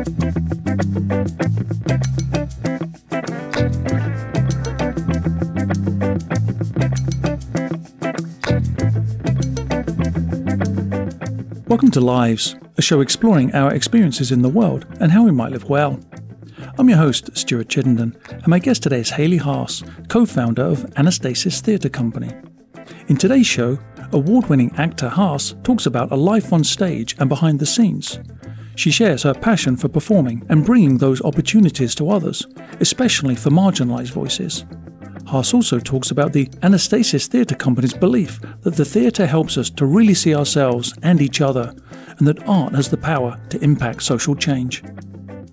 Welcome to Lives, a show exploring our experiences in the world and how we might live well. I'm your host, Stuart Chittenden, and my guest today is Haley Haas, co founder of Anastasis Theatre Company. In today's show, award winning actor Haas talks about a life on stage and behind the scenes. She shares her passion for performing and bringing those opportunities to others, especially for marginalised voices. Haas also talks about the Anastasis Theatre Company's belief that the theatre helps us to really see ourselves and each other, and that art has the power to impact social change.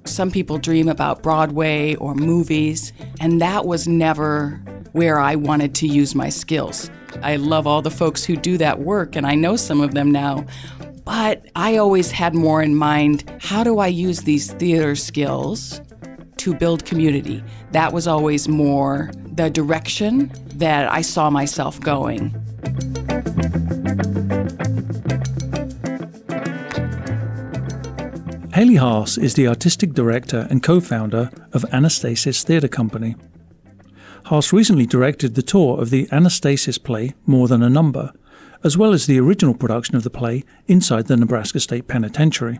Some people dream about Broadway or movies, and that was never where I wanted to use my skills. I love all the folks who do that work, and I know some of them now. But I always had more in mind how do I use these theater skills to build community? That was always more the direction that I saw myself going. Haley Haas is the artistic director and co founder of Anastasis Theatre Company. Haas recently directed the tour of the Anastasis play More Than a Number, as well as the original production of the play Inside the Nebraska State Penitentiary.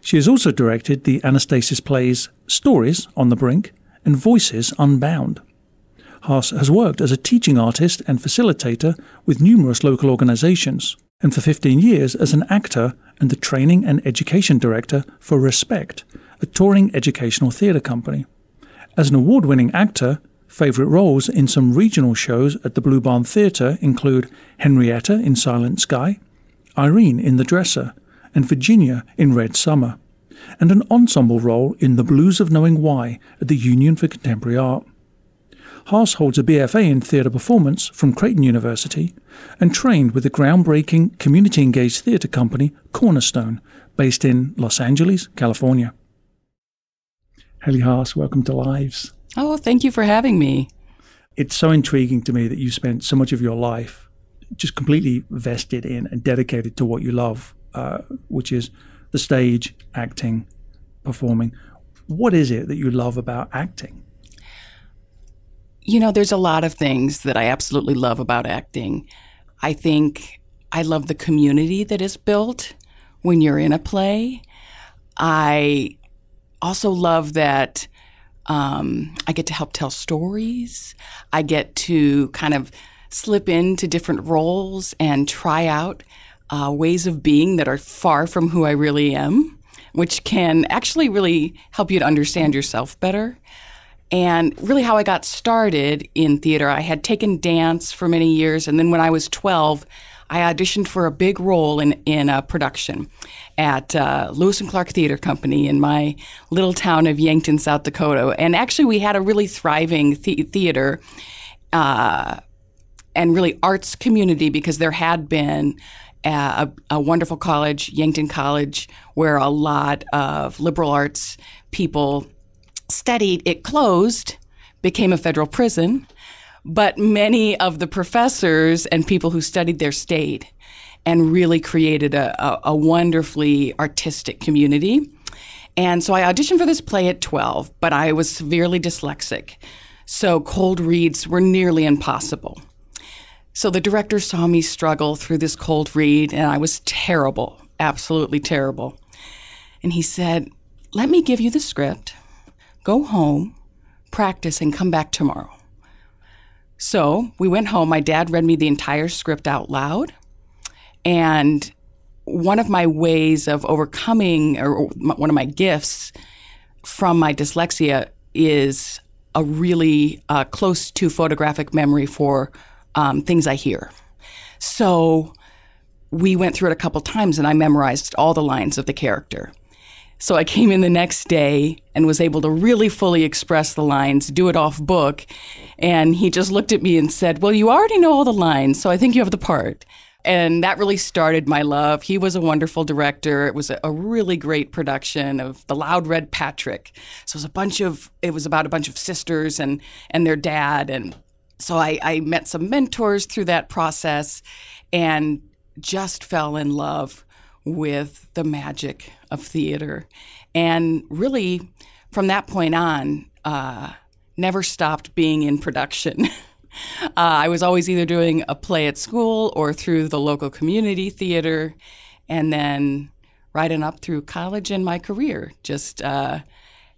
She has also directed the Anastasis plays Stories on the Brink and Voices Unbound. Haas has worked as a teaching artist and facilitator with numerous local organizations, and for 15 years as an actor and the training and education director for Respect, a touring educational theatre company. As an award winning actor, favourite roles in some regional shows at the Blue Barn Theatre include Henrietta in Silent Sky, Irene in The Dresser, and Virginia in Red Summer, and an ensemble role in The Blues of Knowing Why at the Union for Contemporary Art. Haas holds a BFA in Theatre Performance from Creighton University and trained with the groundbreaking community engaged theatre company Cornerstone, based in Los Angeles, California. Haley Haas, welcome to Lives. Oh, thank you for having me. It's so intriguing to me that you spent so much of your life just completely vested in and dedicated to what you love, uh, which is the stage, acting, performing. What is it that you love about acting? You know, there's a lot of things that I absolutely love about acting. I think I love the community that is built when you're in a play. I also love that um, I get to help tell stories. I get to kind of slip into different roles and try out uh, ways of being that are far from who I really am, which can actually really help you to understand yourself better. And really, how I got started in theater, I had taken dance for many years. And then when I was 12, I auditioned for a big role in, in a production at uh, Lewis and Clark Theater Company in my little town of Yankton, South Dakota. And actually, we had a really thriving th- theater uh, and really arts community because there had been a, a, wonderful college, Yankton College, where a lot of liberal arts people studied. It closed, became a federal prison, but many of the professors and people who studied there stayed and really created a, a, a wonderfully artistic community. And so I auditioned for this play at 12, but I was severely dyslexic. So cold reads were nearly impossible. So the director saw me struggle through this cold read, and I was terrible, absolutely terrible. And he said, Let me give you the script go home, practice, and come back tomorrow. So we went home. My dad read me the entire script out loud. And one of my ways of overcoming, or one of my gifts from my dyslexia, is a really uh, close to photographic memory for um, things I hear. So we went through it a couple times and I memorized all the lines of the character. So I came in the next day and was able to really fully express the lines, do it off book. And he just looked at me and said, Well, you already know all the lines, so I think you have the part. And that really started my love. He was a wonderful director. It was a, really great production of The Loud Red Patrick. So it was a bunch of, it was about a bunch of sisters and, and their dad. And so I, I met some mentors through that process and just fell in love with the magic of theater. And really, from that point on, uh, never stopped being in production. uh, I was always either doing a play at school or through the local community theater, and then right on up through college and my career. Just uh,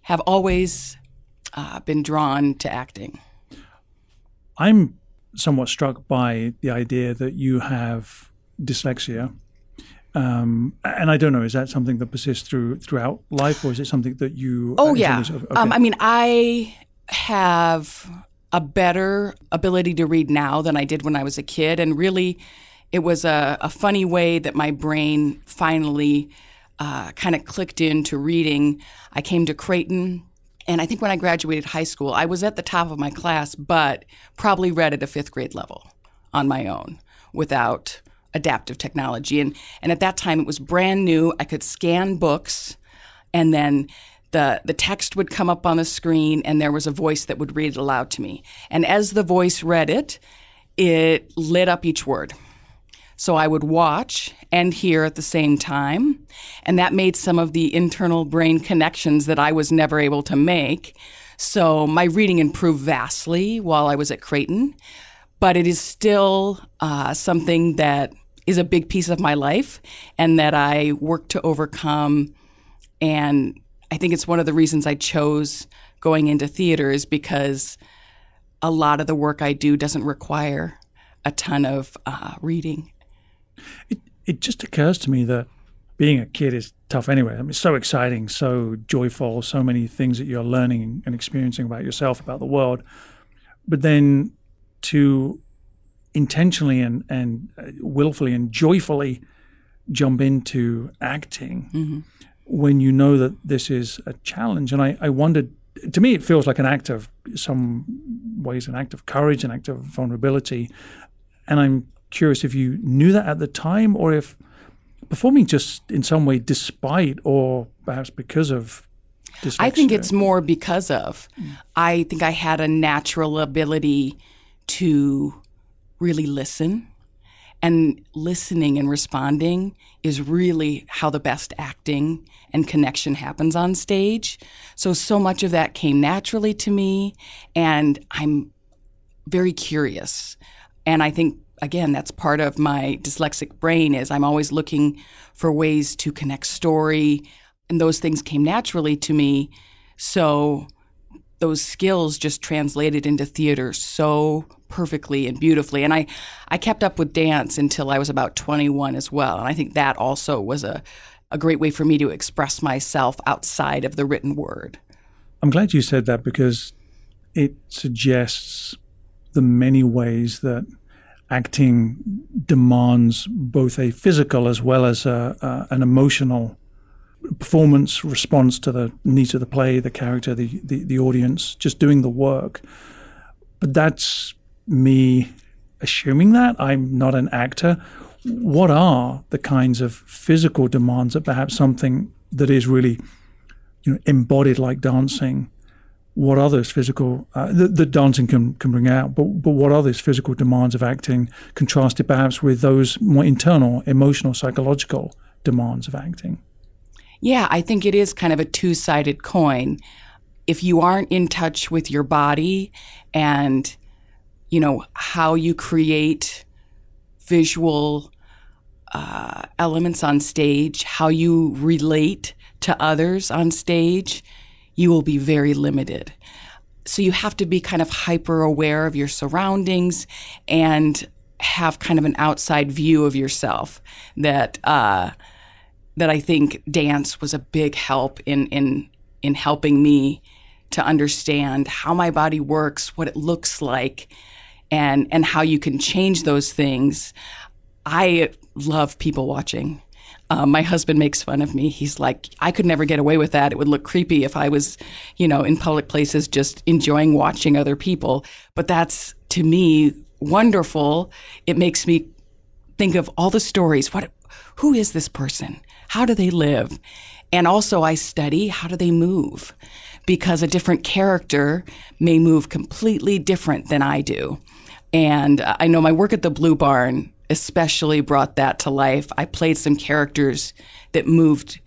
have always uh, been drawn to acting. I'm somewhat struck by the idea that you have dyslexia. Um, and I don't know, is that something that persists through throughout life, or is it something that you? Oh yeah. okay. um, I mean, I have a better ability to read now than I did when I was a kid, and really, it was a, a funny way that my brain finally uh, kind of clicked into reading. I came to Creighton and I think when I graduated high school, I was at the top of my class, but probably read at a fifth grade level on my own without adaptive technology. And, and at that time, it was brand new. I could scan books, and then the, the text would come up on the screen, and there was a voice that would read it aloud to me. And as the voice read it, it lit up each word. So I would watch and hear at the same time. And that made some of the internal brain connections that I was never able to make. So my reading improved vastly while I was at Creighton. But it is still uh, something that is a big piece of my life and that I work to overcome. And I think it's one of the reasons I chose going into theater is because a lot of the work I do doesn't require a ton of uh, reading. It it just occurs to me that being a kid is tough anyway. I mean, it's so exciting, so joyful, so many things that you're learning and experiencing about yourself, about the world. But then to intentionally and, and uh, willfully and joyfully jump into acting mm-hmm. when you know that this is a challenge. And I, I wondered, to me, it feels like an act of some ways, an act of courage, an act of vulnerability. And I'm curious if you knew that at the time or if performing just in some way despite or perhaps because of dyslexia. I think it's more because of. Mm. I think I had a natural ability to really listen. And listening and responding is really how the best acting and connection happens on stage. So, so much of that came naturally to me. And I'm very curious. And I think again, that's part of my dyslexic brain is I'm always looking for ways to connect story and those things came naturally to me. So those skills just translated into theater so perfectly and beautifully. And I, I kept up with dance until I was about 21 as well. And I think that also was a, a great way for me to express myself outside of the written word. I'm glad you said that because it suggests the many ways that acting demands both a physical as well as a, a, an emotional performance response to the needs of the play, the character, the, the, the audience, just doing the work. But that's me assuming that. I'm not an actor. What are the kinds of physical demands that perhaps something that is really you know, embodied like dancing what others physical uh, the, dancing can, can bring out, but but what others physical demands of acting contrasted perhaps with those more internal, emotional, psychological demands of acting. Yeah, I think it is kind of a two sided coin. If you aren't in touch with your body and you know how you create visual uh, elements on stage, how you relate to others on stage you will be very limited. So you have to be kind of hyper aware of your surroundings and have kind of an outside view of yourself that uh, that I think dance was a big help in in in helping me to understand how my body works, what it looks like, and and how you can change those things. I love people watching. Uh, my husband makes fun of me. He's like, I could never get away with that. It would look creepy if I was, you know, in public places just enjoying watching other people. But that's to me wonderful. It makes me think of all the stories. What, who is this person? How do they live? And also, I study how do they move because a different character may move completely different than I do. And I know my work at the Blue Barn especially brought that to life. I played some characters that moved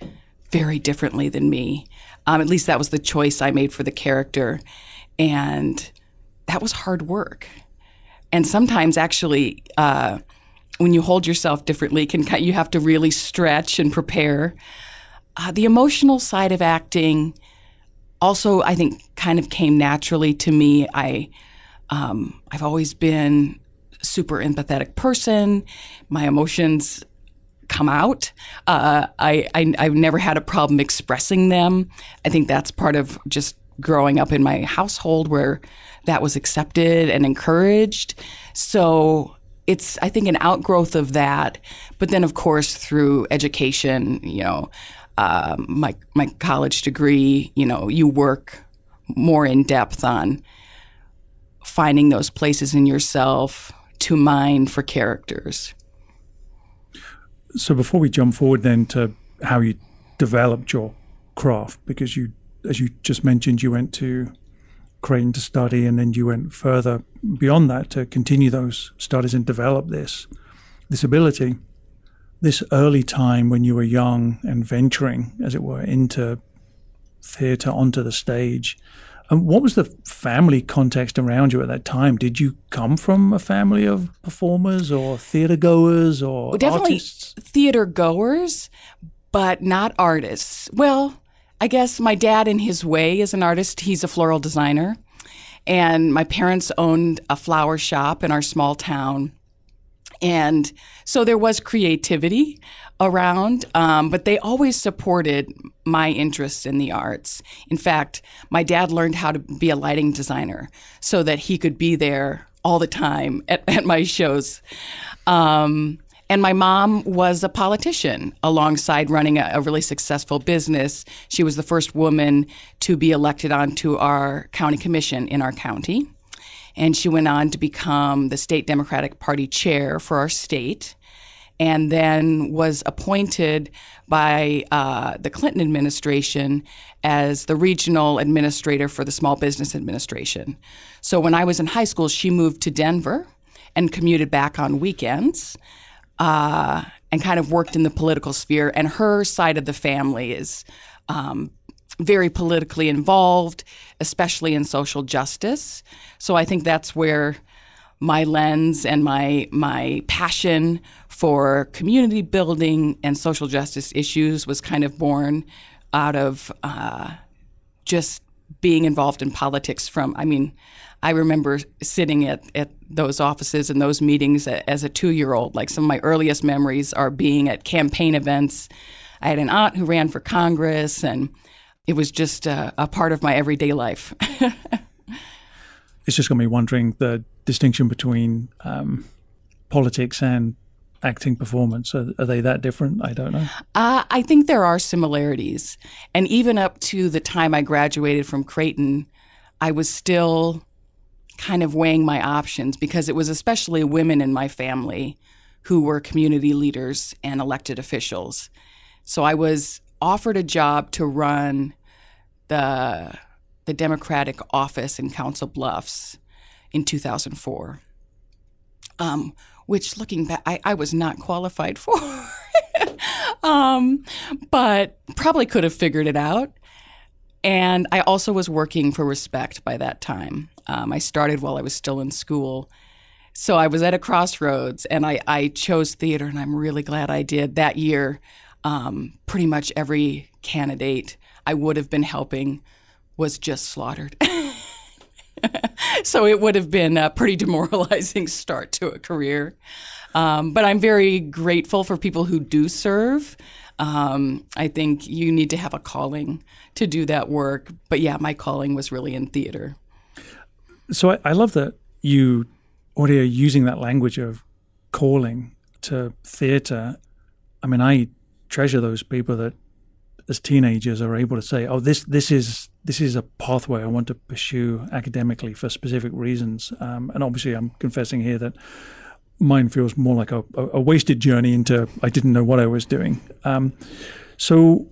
very differently than me. Um, at least that was the choice I made for the character. And that was hard work. And sometimes, actually, uh, when you hold yourself differently, can you have to really stretch and prepare. Uh, the emotional side of acting also, I think, kind of came naturally to me. I um, I've always been super empathetic person. My emotions come out. Uh, I, I I've never had a problem expressing them. I think that's part of just growing up in my household where that was accepted and encouraged. So it's I think an outgrowth of that. But then of course through education, you know, uh, my my college degree, you know, you work more in depth on finding those places in yourself to mine for characters. So before we jump forward then to how you developed your craft, because you, as you just mentioned, you went to Creighton to study, and then you went further beyond that to continue those studies and develop this this ability. This early time when you were young and venturing, as it were, into theatre onto the stage, and what was the family context around you at that time? Did you come from a family of performers or theater goers or well, definitely artists? theater goers, but not artists. Well, I guess my dad, in his way, is an artist. He's a floral designer, and my parents owned a flower shop in our small town. And so there was creativity around, um, but they always supported my interest in the arts. In fact, my dad learned how to be a lighting designer so that he could be there all the time at, at my shows. Um, and my mom was a politician alongside running a, a, really successful business. She was the first woman to be elected onto our county commission in our county. And she went on to become the state Democratic Party chair for our state and then was appointed by uh, the Clinton administration as the regional administrator for the Small Business Administration. So when I was in high school, she moved to Denver and commuted back on weekends. Uh, and kind of worked in the political sphere. And her side of the family is um, very politically involved, especially in social justice. So I think that's where my lens and my my passion for community building and social justice issues was kind of born out of uh, just being involved in politics from i mean i remember sitting at, at those offices and those meetings as a two-year-old. Like some of my earliest memories are being at campaign events. I had an aunt who ran for congress and it was just a, a part of my everyday life. It's just got me wondering the distinction between um, politics and acting performance? Are, are, they that different? I don't know. Uh, I think there are similarities. And even up to the time I graduated from Creighton, I was still kind of weighing my options because it was especially women in my family who were community leaders and elected officials. So I was offered a job to run the the Democratic office in Council Bluffs in 2004, um, which looking back, I, I, was not qualified for, um, but probably could have figured it out. And I also was working for Respect by that time. Um, I started while I was still in school. So I was at a crossroads and I, I chose theater, and I'm really glad I did. That year, um, pretty much every candidate I would have been helping was just slaughtered. so it would have been a pretty demoralizing start to a career. Um, but I'm very grateful for people who do serve. Um, I think you need to have a calling to do that work. But yeah, my calling was really in theater. So I, I love that you already are using that language of calling to theater. I mean, I treasure those people that as teenagers are able to say, "Oh, this this is this is a pathway I want to pursue academically for specific reasons." Um, and obviously, I'm confessing here that mine feels more like a, a, wasted journey into I didn't know what I was doing. Um, so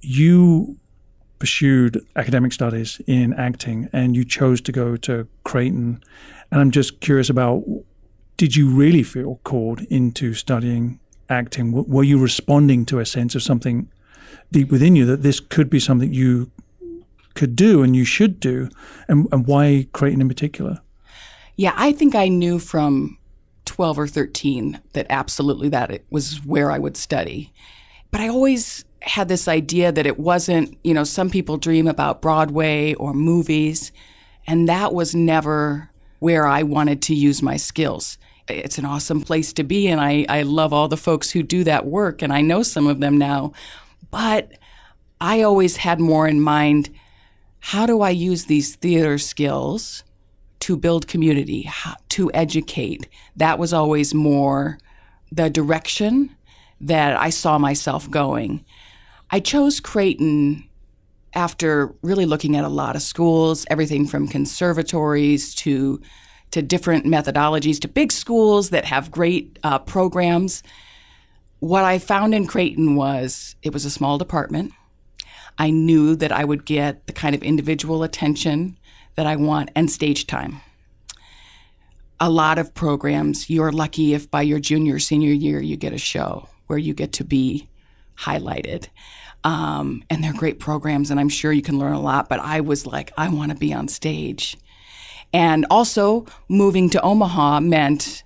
you pursued academic studies in acting, and you chose to go to Creighton. And I'm just curious about: Did you really feel called into studying acting? Were you responding to a sense of something deep within you that this could be something you could do and you should do, and, and why Creighton in particular? Yeah, I think I knew from 12 or 13 that absolutely that it was where I would study. But I always had this idea that it wasn't, you know, some people dream about Broadway or movies, and that was never where I wanted to use my skills. It's an awesome place to be, and I, I love all the folks who do that work, and I know some of them now. But I always had more in mind how do I use these theater skills to build community, to educate? That was always more the direction that I saw myself going. I chose Creighton after really looking at a lot of schools, everything from conservatories to to different methodologies to big schools that have great uh, programs. What I found in Creighton was it was a small department. I knew that I would get the kind of individual attention that I want and stage time. A lot of programs, you're lucky if by your junior, senior year you get a show where you get to be highlighted. Um, and they're great programs, and I'm sure you can learn a lot. But I was like, I want to be on stage. And also, moving to Omaha meant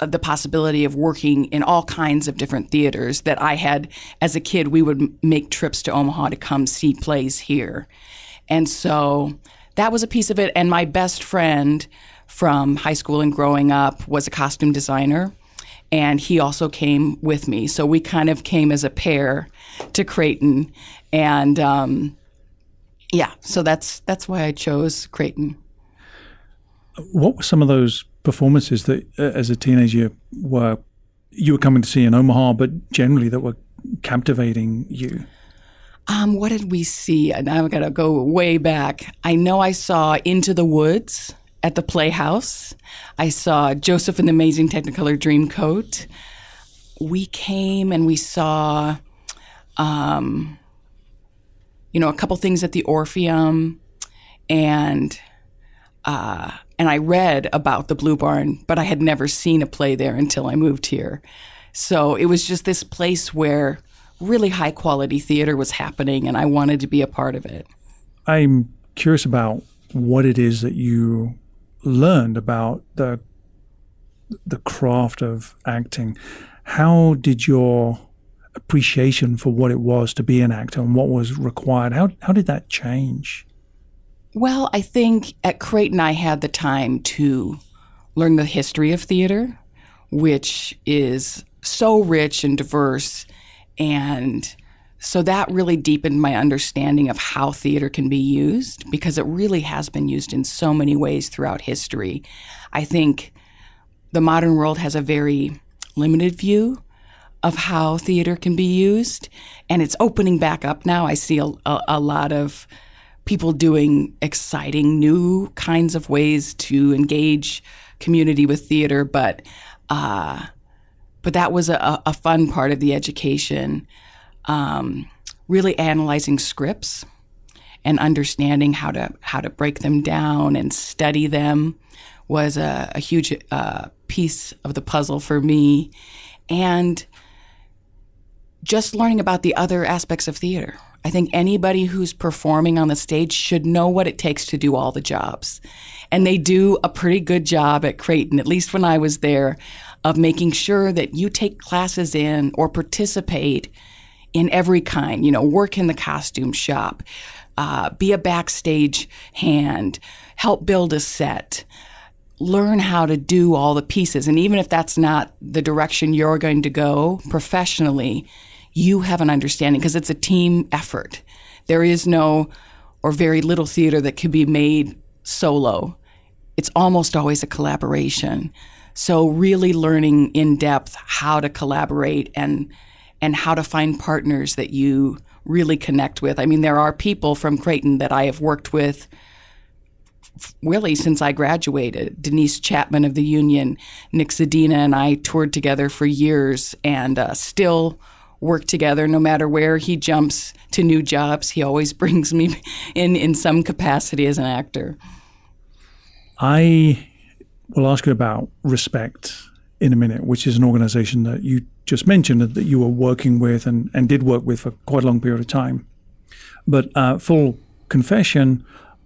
the possibility of working in all kinds of different theaters that I had as a kid. We would make trips to Omaha to come see plays here. And so that was a piece of it. And my best friend from high school and growing up was a costume designer and he also came with me. So we kind of came as a pair to Creighton, and um, yeah, so that's that's why I chose Creighton. What were some of those performances that, uh, as a teenager, were you were coming to see in Omaha, but generally that were captivating you? Um, what did we see? And got to go way back. I know I saw Into the Woods at the Playhouse. I saw Joseph and the Amazing Technicolor Dreamcoat. We came and we saw, um, you know, a couple things at the Orpheum, and uh, and I read about the Blue Barn, but I had never seen a play there until I moved here. So it was just this place where really high quality theater was happening, and I wanted to be a part of it. I'm curious about what it is that you learned about the the craft of acting, how did your appreciation for what it was to be an actor and what was required how how did that change? Well, I think at Creighton I had the time to learn the history of theater, which is so rich and diverse and so that really deepened my understanding of how theater can be used because it really has been used in so many ways throughout history. I think the modern world has a very limited view of how theater can be used, and it's opening back up now. I see a, a, a lot of people doing exciting new kinds of ways to engage community with theater, but uh, but that was a, a fun part of the education um, really analyzing scripts and understanding how to how to break them down and study them was a, a huge uh, piece of the puzzle for me, and just learning about the other aspects of theater. I think anybody who's performing on the stage should know what it takes to do all the jobs. And they do a pretty good job at Creighton, at least when I was there, of making sure that you take classes in or participate in every kind, you know, work in the costume shop, uh, be a backstage hand, help build a set, learn how to do all the pieces. And even if that's not the direction you're going to go professionally, you have an understanding because it's a team effort. There is no or very little theater that can be made solo. It's almost always a collaboration. So, really learning in depth how to collaborate and and how to find partners that you really connect with. I mean, there are people from Creighton that I have worked with really since I graduated. Denise Chapman of the Union, Nick Zadina, and I toured together for years and uh, still work together no matter where he jumps to new jobs. He always brings me in in some capacity as an actor. I will ask you about respect in a minute, which is an organization that you just mentioned that you were working with and, and did work with for quite a long period of time. But uh, full confession,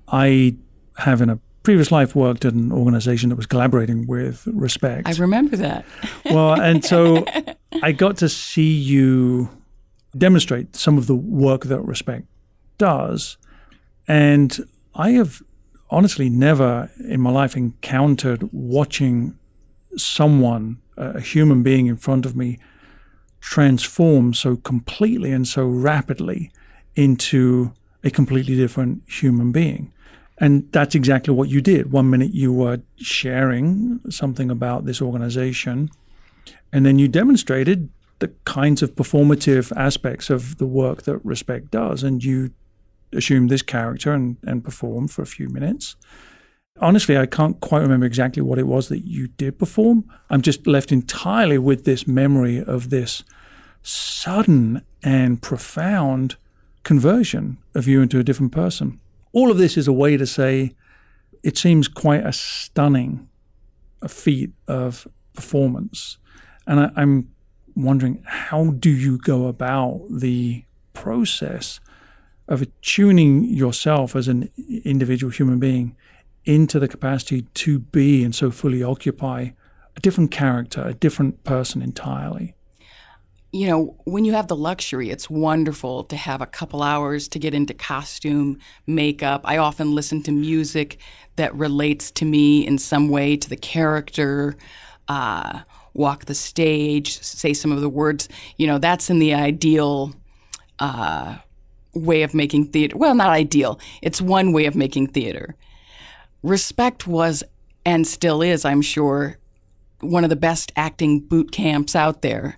I have in a previous life worked at an organization that was collaborating with Respect. I remember that. well, and so I got to see you demonstrate some of the work that Respect does. And I have honestly never in my life encountered watching someone, a human being in front of me, transform so completely and so rapidly into a completely different human being. And that's exactly what you did. One minute you were sharing something about this organization, and then you demonstrated the kinds of performative aspects of the work that Respect does. And you assumed this character and, and performed for a few minutes. Honestly, I can't quite remember exactly what it was that you did perform. I'm just left entirely with this memory of this sudden and profound conversion of you into a different person. All of this is a way to say it seems quite a stunning feat of performance. And I, I'm wondering how do you go about the process of attuning yourself as an individual human being into the capacity to be and so fully occupy a different character, a different person entirely? You know, when you have the luxury, it's wonderful to have a couple hours to get into costume, makeup. I often listen to music that relates to me in some way, to the character, uh, walk the stage, say some of the words. You know, that's in the ideal uh, way of making theater. Well, not ideal, it's one way of making theater. Respect was and still is, I'm sure, one of the best acting boot camps out there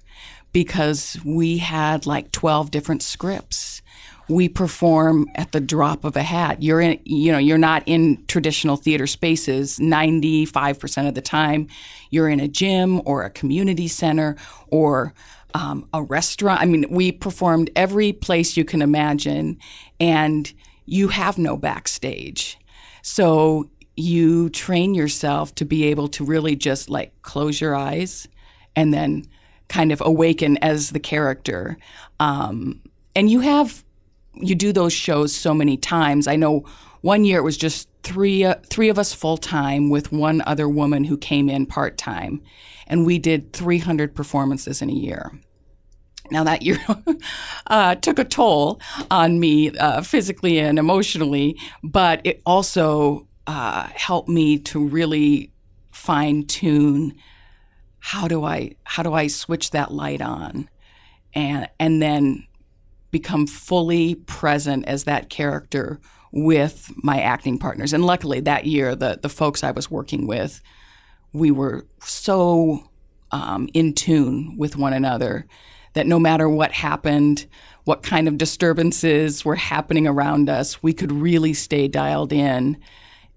because we had like 12 different scripts. We perform at the drop of a hat. You're in, you know, you're not in traditional theater spaces 95% of the time. You're in a gym or a community center or um, a restaurant. I mean, we performed every place you can imagine, and you have no backstage. So you train yourself to be able to really just like close your eyes and then kind of awaken as the character. Um, and you have you do those shows so many times. I know one year it was just three uh, three of us full time with one other woman who came in part time, and we did 300 performances in a year. Now that year uh, took a toll on me uh, physically and emotionally, but it also uh, helped me to really fine tune how do I how do I switch that light on and and then become fully present as that character with my acting partners. And luckily that year the the folks I was working with, we were so um, in tune with one another that no matter what happened, what kind of disturbances were happening around us, we could really stay dialed in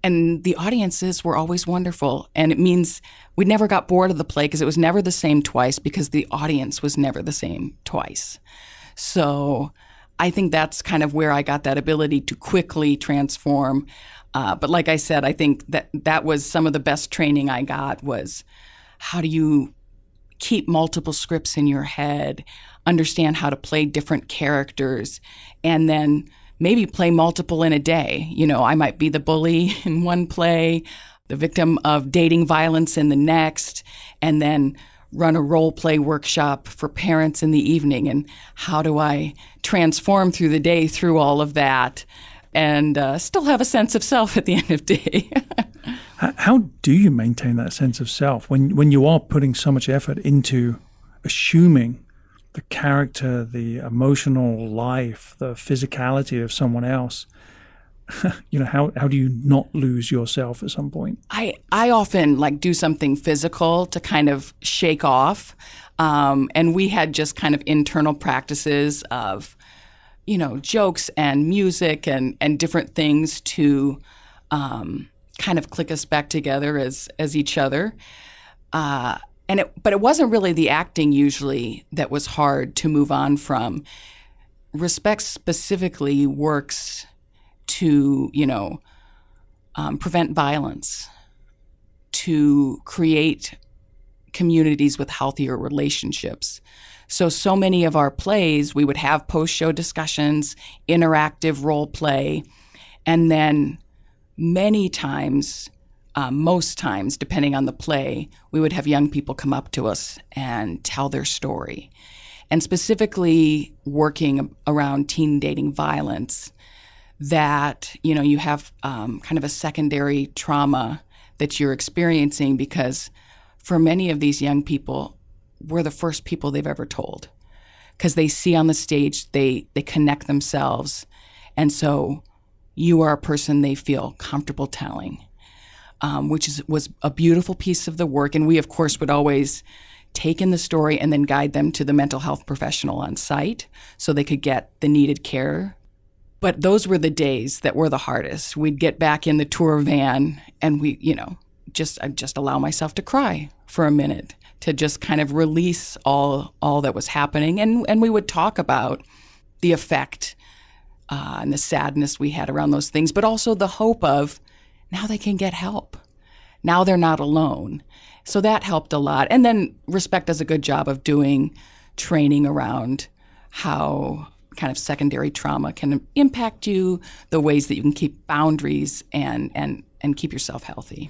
and the audiences were always wonderful. And it means we never got bored of the play because it was never the same twice because the audience was never the same twice. So I think that's kind of where I got that ability to quickly transform. Uh, but like I said, I think that that was some of the best training I got was how do you keep multiple scripts in your head, understand how to play different characters, and then maybe play multiple in a day. You know, I might be the bully in one play, the victim of dating violence in the next, and then run a role play workshop for parents in the evening. And how do I transform through the day through all of that and uh, still have a sense of self at the end of day? how do you maintain that sense of self when, when you are putting so much effort into assuming the character, the emotional life, the physicality of someone else. you know, how, how do you not lose yourself at some point? I, I often like do something physical to kind of shake off. Um, and we had just kind of internal practices of, you know, jokes and music and, and different things to um, kind of click us back together as, as each other. Uh, and it, but it wasn't really the acting usually that was hard to move on from. Respect specifically works to, you know, um, prevent violence, to create communities with healthier relationships. So, so many of our plays, we would have post show discussions, interactive role play, and then many times, uh, most times, depending on the play, we would have young people come up to us and tell their story. And specifically working around teen dating violence, that, you know, you have um, kind of a secondary trauma that you're experiencing because for many of these young people, we're the first people they've ever told because they see on the stage, they, they connect themselves. And so you are a person they feel comfortable telling, um, which is, was a beautiful piece of the work. And we, of course, would always take in the story and then guide them to the mental health professional on site so they could get the needed care. But those were the days that were the hardest. We'd get back in the tour van and we, you know, just I'd just allow myself to cry for a minute to just kind of release all all that was happening and and we would talk about the effect uh, and the sadness we had around those things, but also the hope of now they can get help. Now they're not alone. So that helped a lot. And then Respect does a good job of doing training around how kind of secondary trauma can impact you, the ways that you can keep boundaries and and and keep yourself healthy.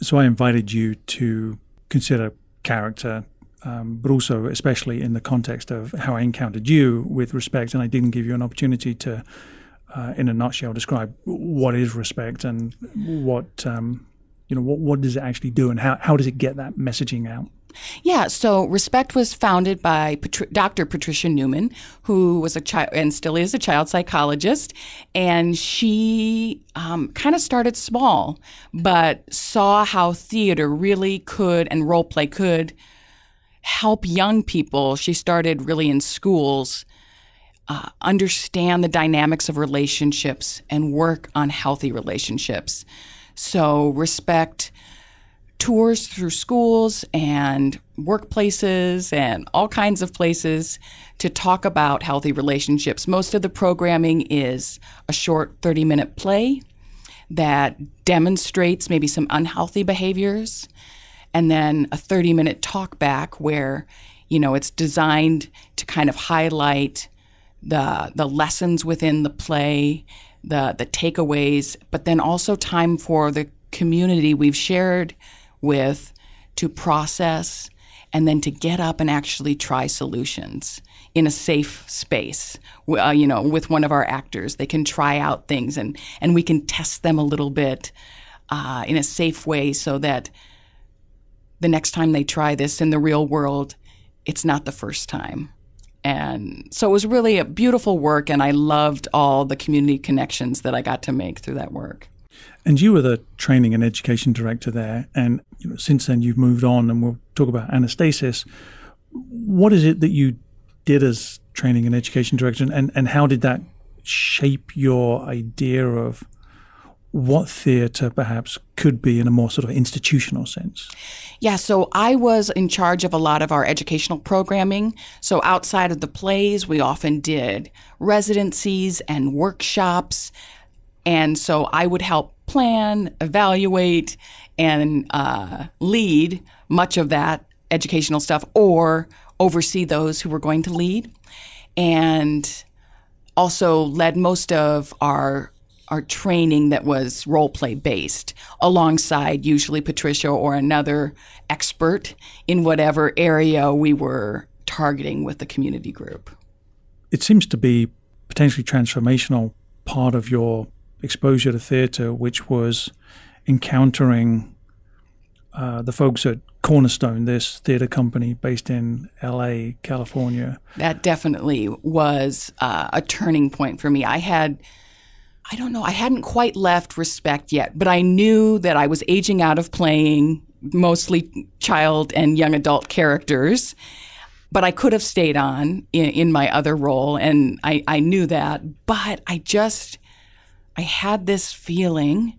So I invited you to consider character, um, but also especially in the context of how I encountered you with respect, and I didn't give you an opportunity to, uh, in a nutshell, describe what is respect and what um, you know what what does it actually do, and how how does it get that messaging out. Yeah, so Respect was founded by Patri- Dr. Patricia Newman, who was a child and still is a child psychologist. And she um, kind of started small, but saw how theater really could and role play could help young people. She started really in schools. Uh, understand the dynamics of relationships and work on healthy relationships. So, respect tours through schools and workplaces and all kinds of places to talk about healthy relationships. Most of the programming is a short 30 minute play that demonstrates maybe some unhealthy behaviors, and then a 30 minute talk back where you know it's designed to kind of highlight the the lessons within the play the the takeaways but then also time for the community we've shared with to process and then to get up and actually try solutions in a safe space. Uh, you know, with one of our actors, they can try out things and and we can test them a little bit uh, in a safe way so that the next time they try this in the real world, it's not the first time. And so it was really a beautiful work, and I loved all the community connections that I got to make through that work. And you were the training and education director there, and you know, since then you've moved on, and we'll talk about Anastasis. What is it that you did as training and education director, and, and how did that shape your idea of what theatre perhaps could be in a more sort of institutional sense? Yeah, so I was in charge of a lot of our educational programming. So outside of the plays, we often did residencies and workshops and so I would help plan, evaluate, and uh, lead much of that educational stuff or oversee those who were going to lead. And also led most of our our training that was role play based alongside usually Patricia or another expert in whatever area we were targeting with the community group. It seems to be potentially transformational part of your exposure to theatre, which was encountering uh, the folks at Cornerstone, this theater company based in LA, California. That definitely was uh, a turning point for me. I had, I don't know, I hadn't quite left respect yet, but I knew that I was aging out of playing mostly child and young adult characters. But I could have stayed on in, in my other role, and I, I knew that. But I just, I had this feeling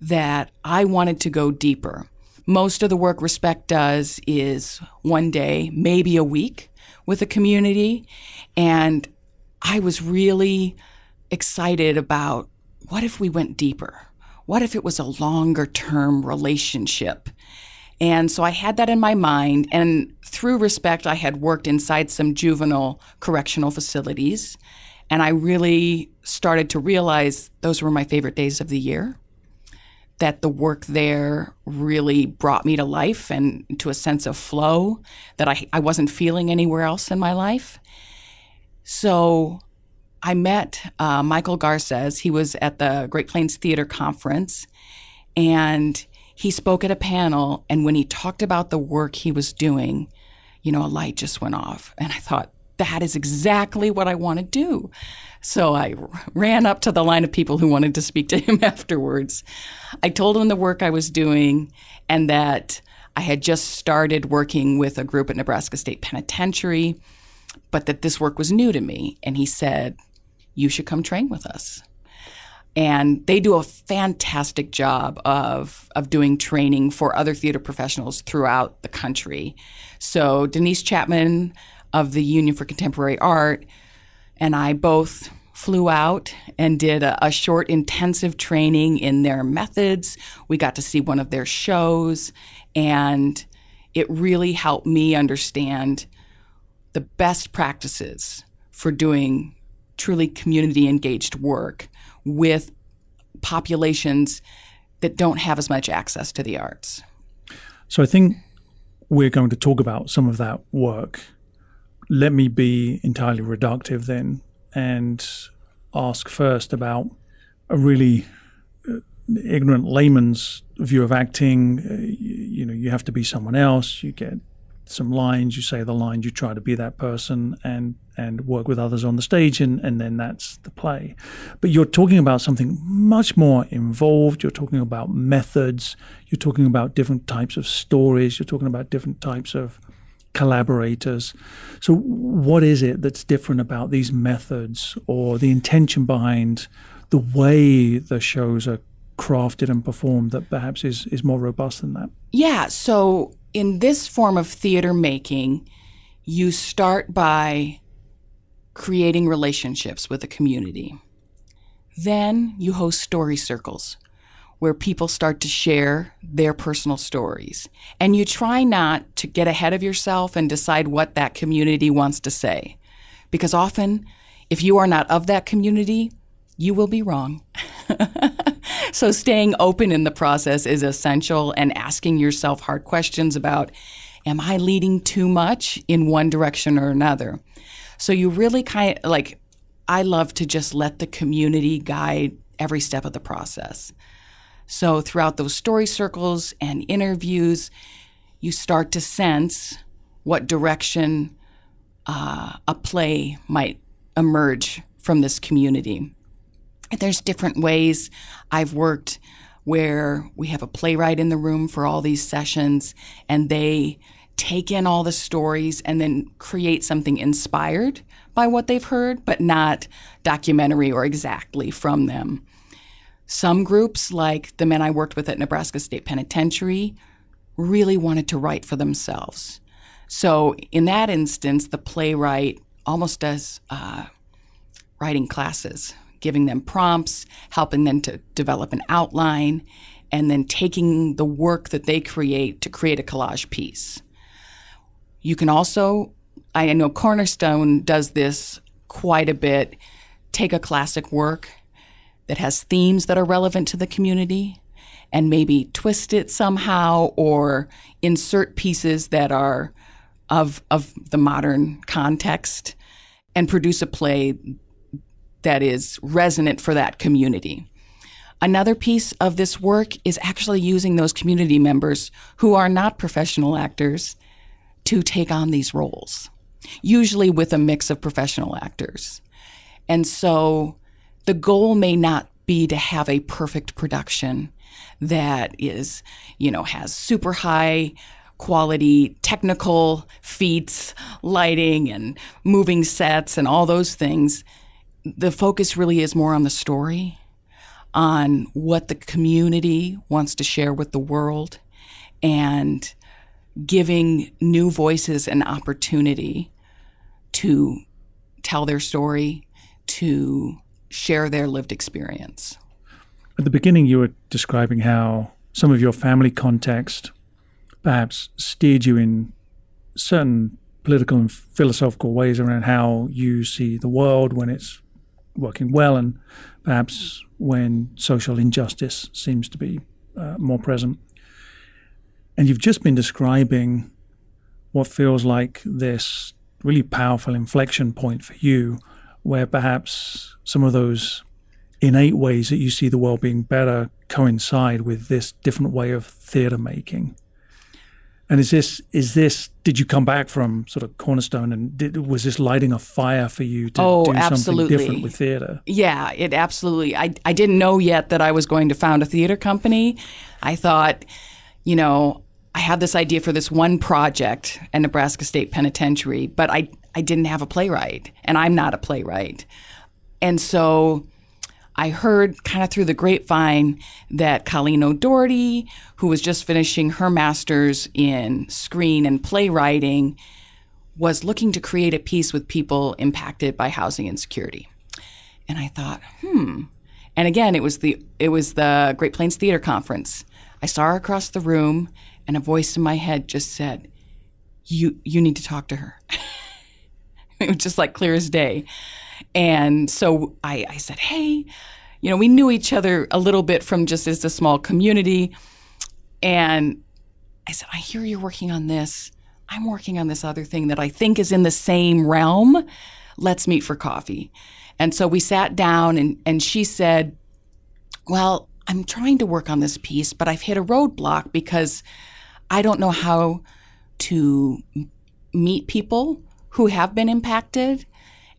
that I wanted to go deeper. Most of the work Respect does is one day, maybe a week with a community. And I was really excited about what if we went deeper? What if it was a longer term relationship? And so I had that in my mind. And through respect, I had worked inside some juvenile correctional facilities. And I really started to realize those were my favorite days of the year. That the work there really brought me to life and to a sense of flow that I, I wasn't feeling anywhere else in my life. So I met uh, Michael Garces. He was at the Great Plains Theater Conference and he spoke at a panel. And when he talked about the work he was doing, you know, a light just went off. And I thought, that is exactly what I want to do. So I ran up to the line of people who wanted to speak to him afterwards. I told him the work I was doing and that I had just started working with a group at Nebraska State Penitentiary, but that this work was new to me. And he said, You should come train with us. And they do a fantastic job of, of doing training for other theater professionals throughout the country. So Denise Chapman of the Union for Contemporary Art and I both flew out and did a, a, short intensive training in their methods. We got to see one of their shows, and it really helped me understand the best practices for doing truly community engaged work with populations that don't have as much access to the arts. So I think we're going to talk about some of that work let me be entirely reductive then and ask first about a really uh, ignorant layman's view of acting. Uh, you, you, know, you have to be someone else. You get some lines, you say the lines, you try to be that person and and work with others on the stage and, and then that's the play. But you're talking about something much more involved. You're talking about methods. You're talking about different types of stories. You're talking about different types of collaborators. So, what is it that's different about these methods or the intention behind the way the shows are crafted and performed that perhaps is, is more robust than that? Yeah. So, in this form of theater making, you start by creating relationships with a community. Then you host story circles where people start to share their personal stories. And you try not to get ahead of yourself and decide what that community wants to say. Because often, if you are not of that community, you will be wrong. so, staying open in the process is essential and asking yourself hard questions about Am I leading too much in one direction or another? So, you really kind of like, I love to just let the community guide every step of the process. So, throughout those story circles and interviews, you start to sense what direction uh, a play might emerge from this community. And there's different ways I've worked where we have a playwright in the room for all these sessions and they take in all the stories and then create something inspired by what they've heard, but not documentary or exactly from them. Some groups, like the men I worked with at Nebraska State Penitentiary, really wanted to write for themselves. So, in that instance, the playwright almost does uh, writing classes, giving them prompts, helping them to develop an outline, and then taking the work that they create to create a collage piece. You can also, I know Cornerstone does this quite a bit, take a classic work that has themes that are relevant to the community and maybe twist it somehow or insert pieces that are of of the modern context and produce a play that is resonant for that community. Another piece of this work is actually using those community members who are not professional actors to take on these roles, usually with a mix of professional actors. And so the goal may not be to have a perfect production that is, you know, has super high quality technical feats, lighting and moving sets and all those things. The focus really is more on the story, on what the community wants to share with the world, and giving new voices an opportunity to tell their story, to share their lived experience. At the beginning, you were describing how some of your family context perhaps steered you in certain political and philosophical ways around how you see the world when it's working well and perhaps when social injustice seems to be uh, more present. And you've just been describing what feels like this really powerful inflection point for you, where perhaps some of those innate ways that you see the world being better coincide with this different way of theatre making. And is this is this? Did you come back from sort of Cornerstone, and did, was this lighting a fire for you to oh, do absolutely. something different with theater? Yeah, it absolutely. I I didn't know yet that I was going to found a theater company. I thought, you know, I had this idea for this one project at Nebraska State Penitentiary, but I I didn't have a playwright, and I'm not a playwright, and so I heard kind of through the grapevine that Colleen O'Doherty, who was just finishing her master's in screen and playwriting, was looking to create a piece with people impacted by housing insecurity. And I thought, hmm. And again, it was the it was the Great Plains Theater Conference. I saw her across the room, and a voice in my head just said, "You you need to talk to her." it was just like clear as day. And so I, I said, hey, you know, we knew each other a little bit from just as a small community. And I said, I hear you're working on this. I'm working on this other thing that I think is in the same realm. Let's meet for coffee. And so we sat down and, and she said, Well, I'm trying to work on this piece, but I've hit a roadblock because I don't know how to meet people who have been impacted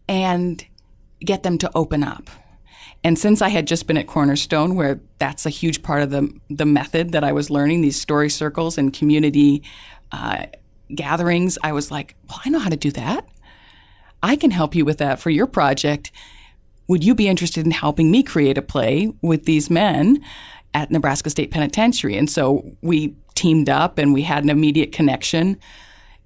and get them to open up. And since I had just been at Cornerstone, where that's a huge part of the the method that I was learning, these story circles and community uh, gatherings, I was like, well, I know how to do that. I can help you with that for your project. Would you be interested in helping me create a play with these men at Nebraska State Penitentiary? And so we teamed up and we had an immediate connection.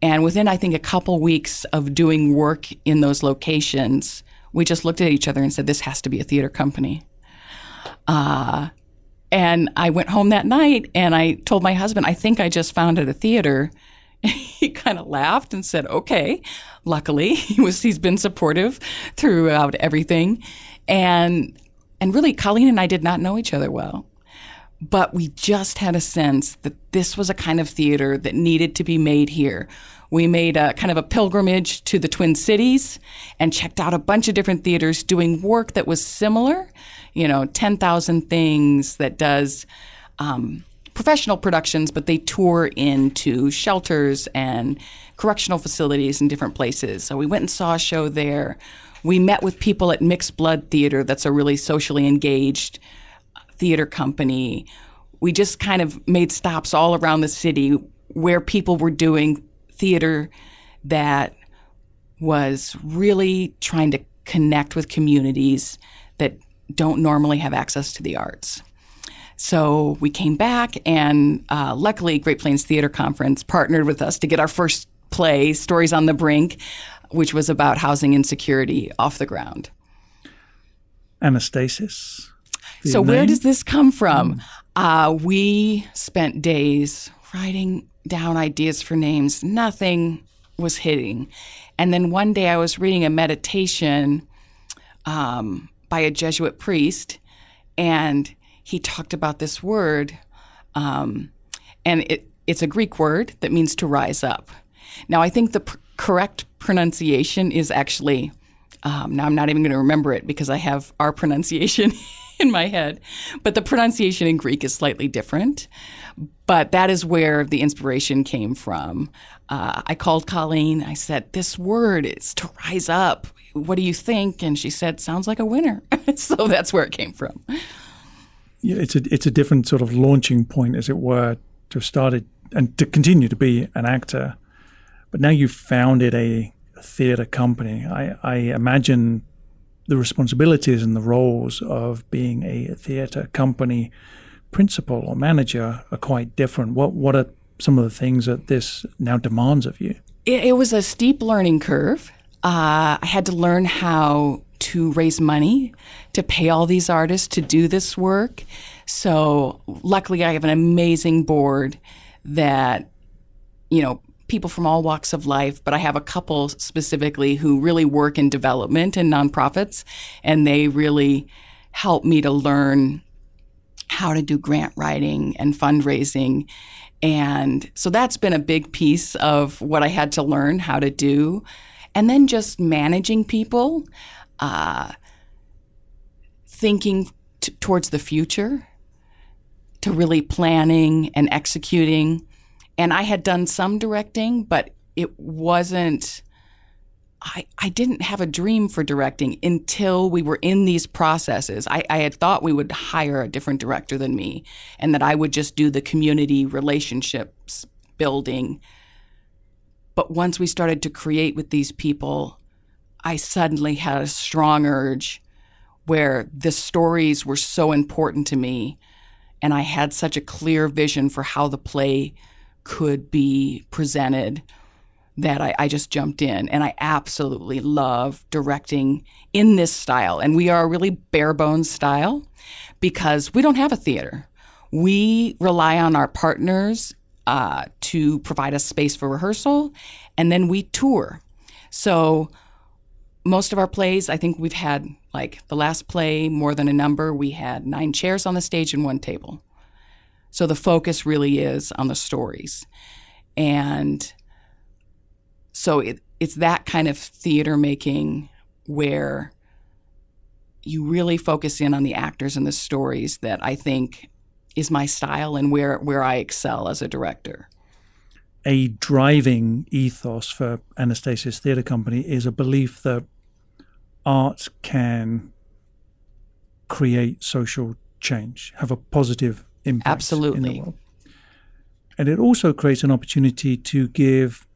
And within, I think, a couple weeks of doing work in those locations, we just looked at each other and said, This has to be a theater company. Uh, and I went home that night and I told my husband, I think I just founded a theater. he kind of laughed and said, "Okay." Luckily, he was he's been supportive throughout everything. And and really Colleen and I did not know each other well. But we just had a sense that this was a kind of theater that needed to be made here. We made a kind of a pilgrimage to the Twin Cities and checked out a bunch of different theaters doing work that was similar. You know, 10,000 Things that does um, professional productions, but they tour into shelters and correctional facilities in different places. So we went and saw a show there. We met with people at Mixed Blood Theater, that's a really socially engaged theater company. We just kind of made stops all around the city where people were doing theater that was really trying to connect with communities that don't normally have access to the arts. So we came back, and uh, luckily, Great Plains Theater Conference partnered with us to get our first play, Stories on the Brink, which was about housing insecurity off the ground. Anastasis. So, where does this come from? Uh, we spent days writing down ideas for names. Nothing was hitting. And then one day I was reading a meditation um, by a Jesuit priest, and he talked about this word. Um, and it, it's a Greek word that means to rise up. Now, I think the pr- correct pronunciation is actually, um, now I'm not even going to remember it because I have our pronunciation in my head, but the pronunciation in Greek is slightly different. But that is where the inspiration came from. Uh, I called Colleen. I said, This word is to rise up. What do you think? And she said, Sounds like a winner. so that's where it came from. Yeah, it's a it's a different sort of launching point, as it were, to have started and to continue to be an actor. But now you've founded a, a theatre company. I, I imagine the responsibilities and the roles of being a theatre company principal or manager are quite different. What what are some of the things that this now demands of you? It, it was a steep learning curve. Uh, I had to learn how to raise money to pay all these artists to do this work. So luckily, I have an amazing board that you know, people from all walks of life, but I have a couple specifically who really work in development and nonprofits, and they really help me to learn how to do grant writing and fundraising. And so that's been a big piece of what I had to learn how to do. And then just managing people, uh, thinking t- towards the future, to really planning and executing. And I had done some directing, but it wasn't I, I didn't have a dream for directing until we were in these processes. I, I had thought we would hire a different director than me and that I would just do the community relationships building. But once we started to create with these people, I suddenly had a strong urge where the stories were so important to me. And I had such a clear vision for how the play could be presented that I, I, just jumped in and I absolutely love directing in this style. And we are a really bare bones style because we don't have a theater. We rely on our partners uh, to provide us space for rehearsal and then we tour. So most of our plays, I think we've had like the last play, more than a number, we had nine chairs on the stage and one table. So the focus really is on the stories. And so it, it's that kind of theater making where you really focus in on the actors and the stories that I think is my style and where where I excel as a director. A driving ethos for Anastasis Theatre Company is a belief that art can create social change, have a positive impact Absolutely. in the world. And it also creates an opportunity to give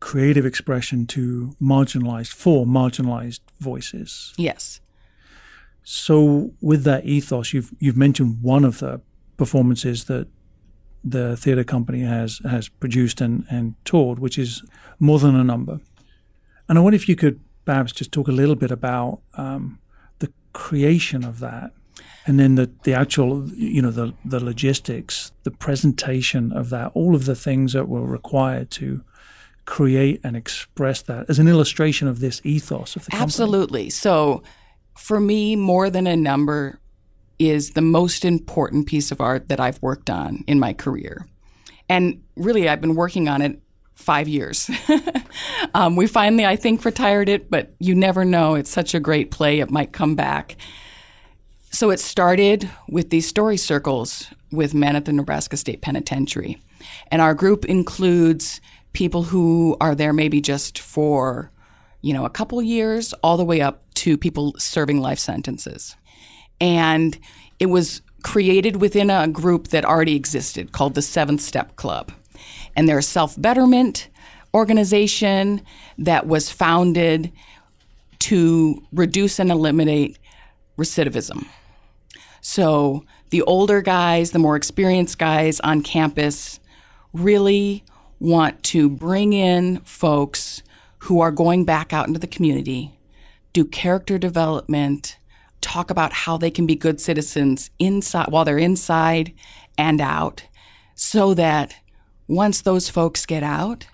creative expression to marginalized for marginalized voices. Yes. So with that ethos, you've you've mentioned one of the performances that the theatre company has has produced and, and toured, which is more than a number. And I wonder if you could perhaps just talk a little bit about um, the creation of that, and then the the actual you know the the logistics, the presentation of that, all of the things that were required to create and express that as an illustration of this ethos of the company. Absolutely. So for me, more than a number is the most important piece of art that I've worked on in my career. And really, I've been working on it five years. um, we finally, I think, retired it, but you never know. It's such a great play, it might come back. So it started with these story circles with men at the Nebraska State Penitentiary. And our group includes people who are there maybe just for, you know, a couple years, all the way up to people serving life sentences. And it was created within a group that already existed called the Seventh Step Club. And they're a self betterment organization that was founded to reduce and eliminate recidivism. So the older guys, the more experienced guys on campus really want to bring in folks who are going back out into the community, do character development, talk about how they can be good citizens inside while they're inside and out, so that once those folks get out,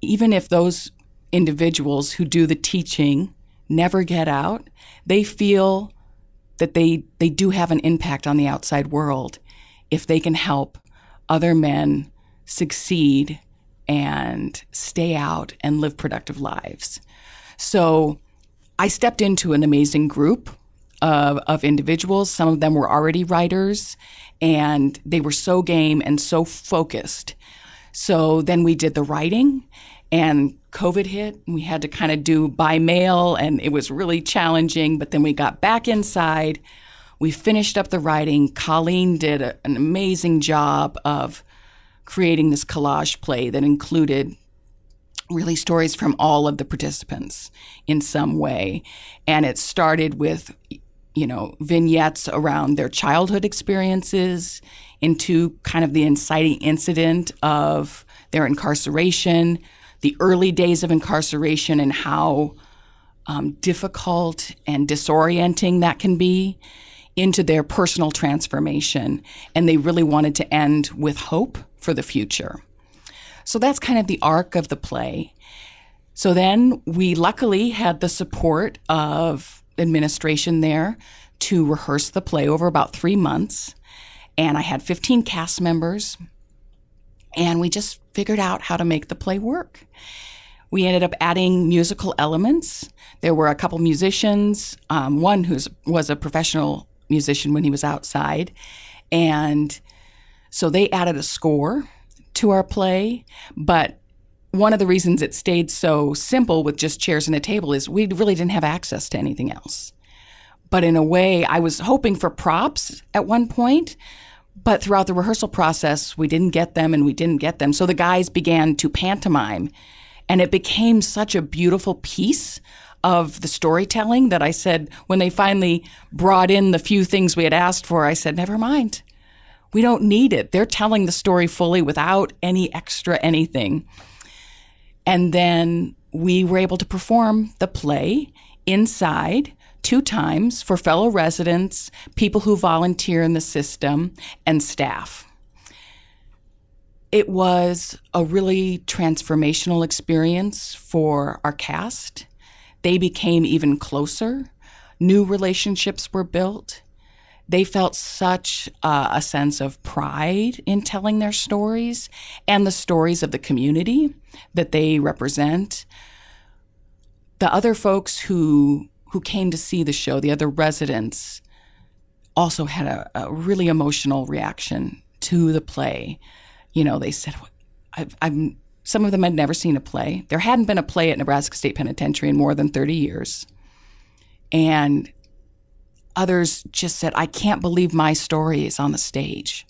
even if those individuals who do the teaching never get out, they feel that they, they do have an impact on the outside world if they can help other men succeed and stay out and live productive lives. So I stepped into an amazing group of, of individuals. Some of them were already writers and they were so game and so focused. So then we did the writing and COVID hit and we had to kind of do by mail and it was really challenging. But then we got back inside. We finished up the writing. Colleen did a, an amazing job of creating this collage play that included really stories from all of the participants in some way. And it started with, you know, vignettes around their childhood experiences into kind of the inciting incident of their incarceration, the early days of incarceration, and how um, difficult and disorienting that can be, into their personal transformation. And they really wanted to end with hope for the future. So that's kind of the arc of the play. So then we luckily had the support of administration there to rehearse the play over about three months. And I had 15 cast members, and we just figured out how to make the play work. We ended up adding musical elements. There were a couple musicians, um, one who was a professional musician when he was outside. And so they added a score to our play. But one of the reasons it stayed so simple with just chairs and a table is we really didn't have access to anything else. But in a way, I was hoping for props at one point, but throughout the rehearsal process, we didn't get them and we didn't get them. So the guys began to pantomime, and it became such a beautiful piece of the storytelling that I said, when they finally brought in the few things we had asked for, I said, never mind. We don't need it. They're telling the story fully without any extra anything. And then we were able to perform the play inside two times for fellow residents, people who volunteer in the system, and staff. It was a really transformational experience for our cast. They became even closer. New relationships were built. They felt such uh, a sense of pride in telling their stories and the stories of the community that they represent. The other folks who who came to see the show, the other residents, also had a, a really emotional reaction to the play. You know, they said, I've, I'm, some of them had never seen a play. There hadn't been a play at Nebraska State Penitentiary in more than 30 years. And others just said, I can't believe my story is on the stage.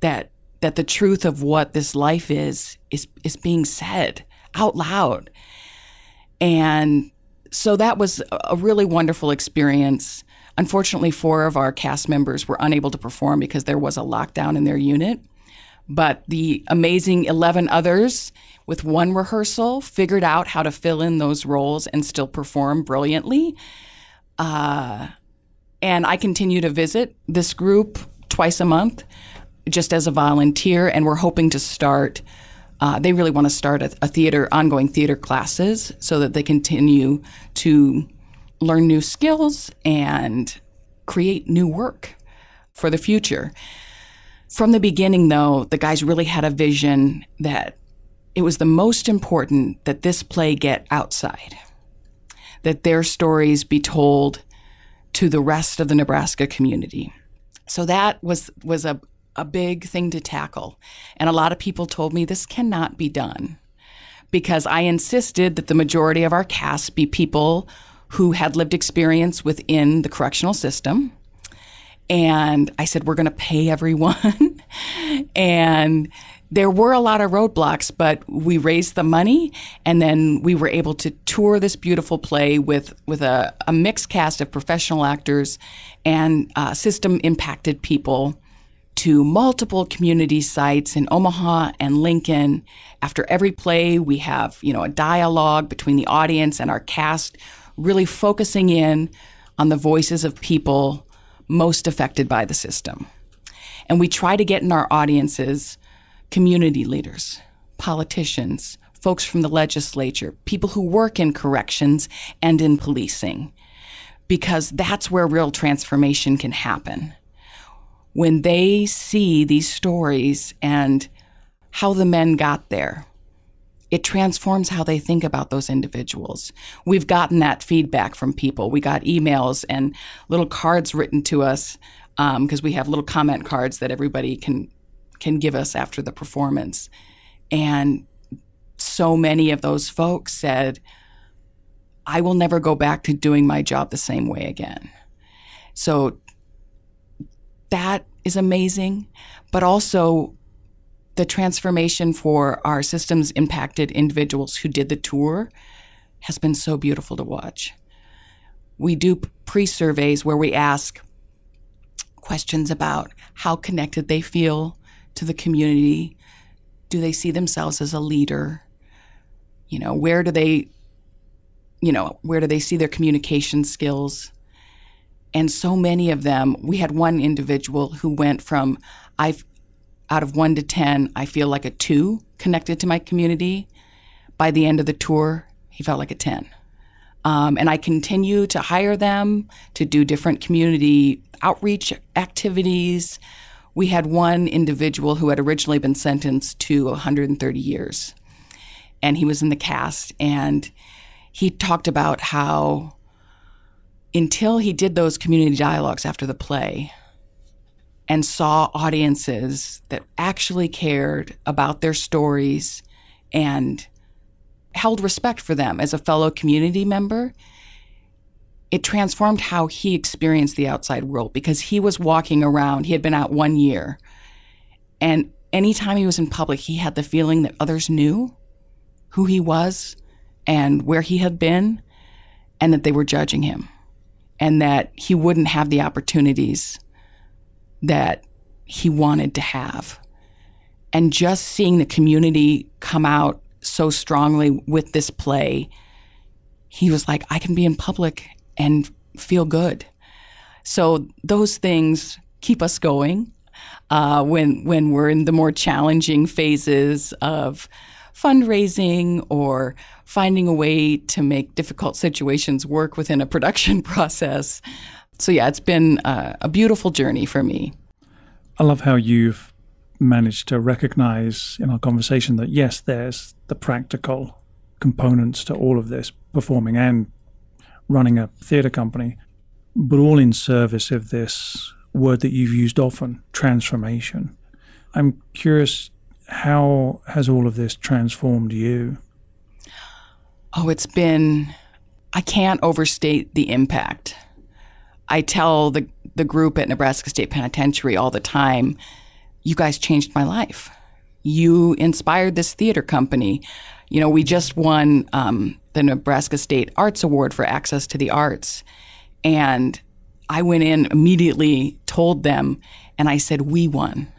That that the truth of what this life is is is being said out loud. And so that was a really wonderful experience. Unfortunately, four of our cast members were unable to perform because there was a lockdown in their unit. But the amazing 11 others, with one rehearsal, figured out how to fill in those roles and still perform brilliantly. Uh, and I continue to visit this group twice a month just as a volunteer, and we're hoping to start uh, they really want to start a, a, theater, ongoing theater classes, so that they continue to learn new skills and create new work for the future. From the beginning, though, the guys really had a vision that it was the most important that this play get outside, that their stories be told to the rest of the Nebraska community. So that was was a, a big thing to tackle. And a lot of people told me this cannot be done because I insisted that the majority of our cast be people who had lived experience within the correctional system. And I said, we're going to pay everyone. and there were a lot of roadblocks, but we raised the money and then we were able to tour this beautiful play with, with a, a mixed cast of professional actors and uh, system impacted people to multiple community sites in Omaha and Lincoln. After every play, we have, you know, a dialogue between the audience and our cast, really focusing in on the voices of people most affected by the system. And we try to get in our audiences community leaders, politicians, folks from the legislature, people who work in corrections and in policing, because that's where real transformation can happen when they see these stories and how the men got there, it transforms how they think about those individuals. We've gotten that feedback from people. We got emails and little cards written to us because um, we have little comment cards that everybody can can give us after the performance. And so many of those folks said, I will never go back to doing my job the same way again. So that is amazing, but also the transformation for our systems impacted individuals who did the tour has been so beautiful to watch. We do pre surveys where we ask questions about how connected they feel to the community. Do they see themselves as a leader? You know, where do they, you know, where do they see their communication skills? And so many of them, we had one individual who went from, I've, out of one to 10, I feel like a two connected to my community. By the end of the tour, he felt like a 10. Um, and I continue to hire them to do different community outreach activities. We had one individual who had originally been sentenced to 130 years, and he was in the cast, and he talked about how until he did those community dialogues after the play and saw audiences that actually cared about their stories and held respect for them as a fellow community member, it transformed how he experienced the outside world because he was walking around. He had been out one year. And anytime he was in public, he had the feeling that others knew who he was and where he had been, and that they were judging him, and that he wouldn't have the opportunities that he wanted to have. And just seeing the community come out so strongly with this play, he was like, I can be in public and feel good. So those things keep us going uh, when when we're in the more challenging phases of fundraising or finding a way to make difficult situations work within a production process. So yeah, it's been uh, a beautiful journey for me. I love how you've managed to recognize in our conversation that yes, there's the practical components to all of this, performing and running a theatre company, but all in service of this word that you've used often transformation. I'm curious, how has all of this transformed you? Oh, it's been, I can't overstate the impact. I tell the, the group at Nebraska State Penitentiary all the time you guys changed my life. You inspired this theater company. You know, we just won um, the Nebraska State Arts Award for access to the arts. And I went in immediately, told them, and I said, We won.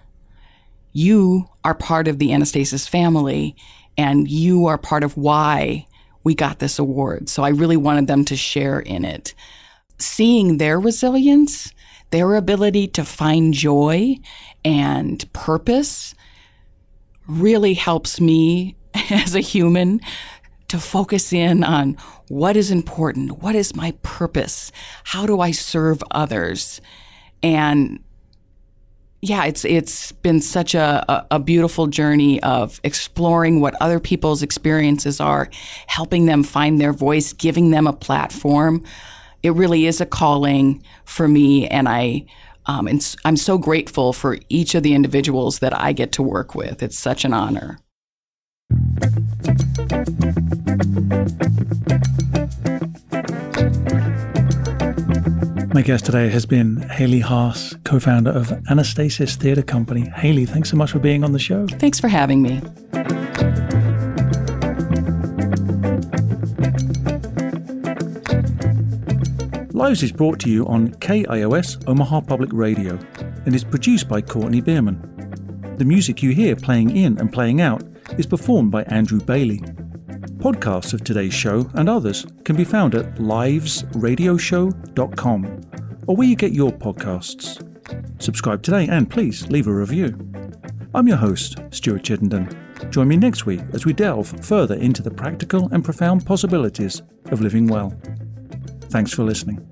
You are part of the Anastasis family, and you are part of why we got this award. So I really wanted them to share in it. Seeing their resilience, their ability to find joy and purpose really helps me as a human to focus in on what is important, what is my purpose, how do I serve others, and yeah, it's it's been such a, a, beautiful journey of exploring what other people's experiences are, helping them find their voice, giving them a platform. It really is a calling for me, and I um, and I'm so grateful for each of the individuals that I get to work with. It's such an honor. My guest today has been Haley Haas, co founder of Anastasis Theatre Company. Haley, thanks so much for being on the show. Thanks for having me. Lives is brought to you on KIOS Omaha Public Radio and is produced by Courtney Bierman. The music you hear playing in and playing out is performed by Andrew Bailey. Podcasts of today's show and others can be found at livesradioshow.com or where you get your podcasts. Subscribe today and please leave a review. I'm your host, Stuart Chittenden. Join me next week as we delve further into the practical and profound possibilities of living well. Thanks for listening.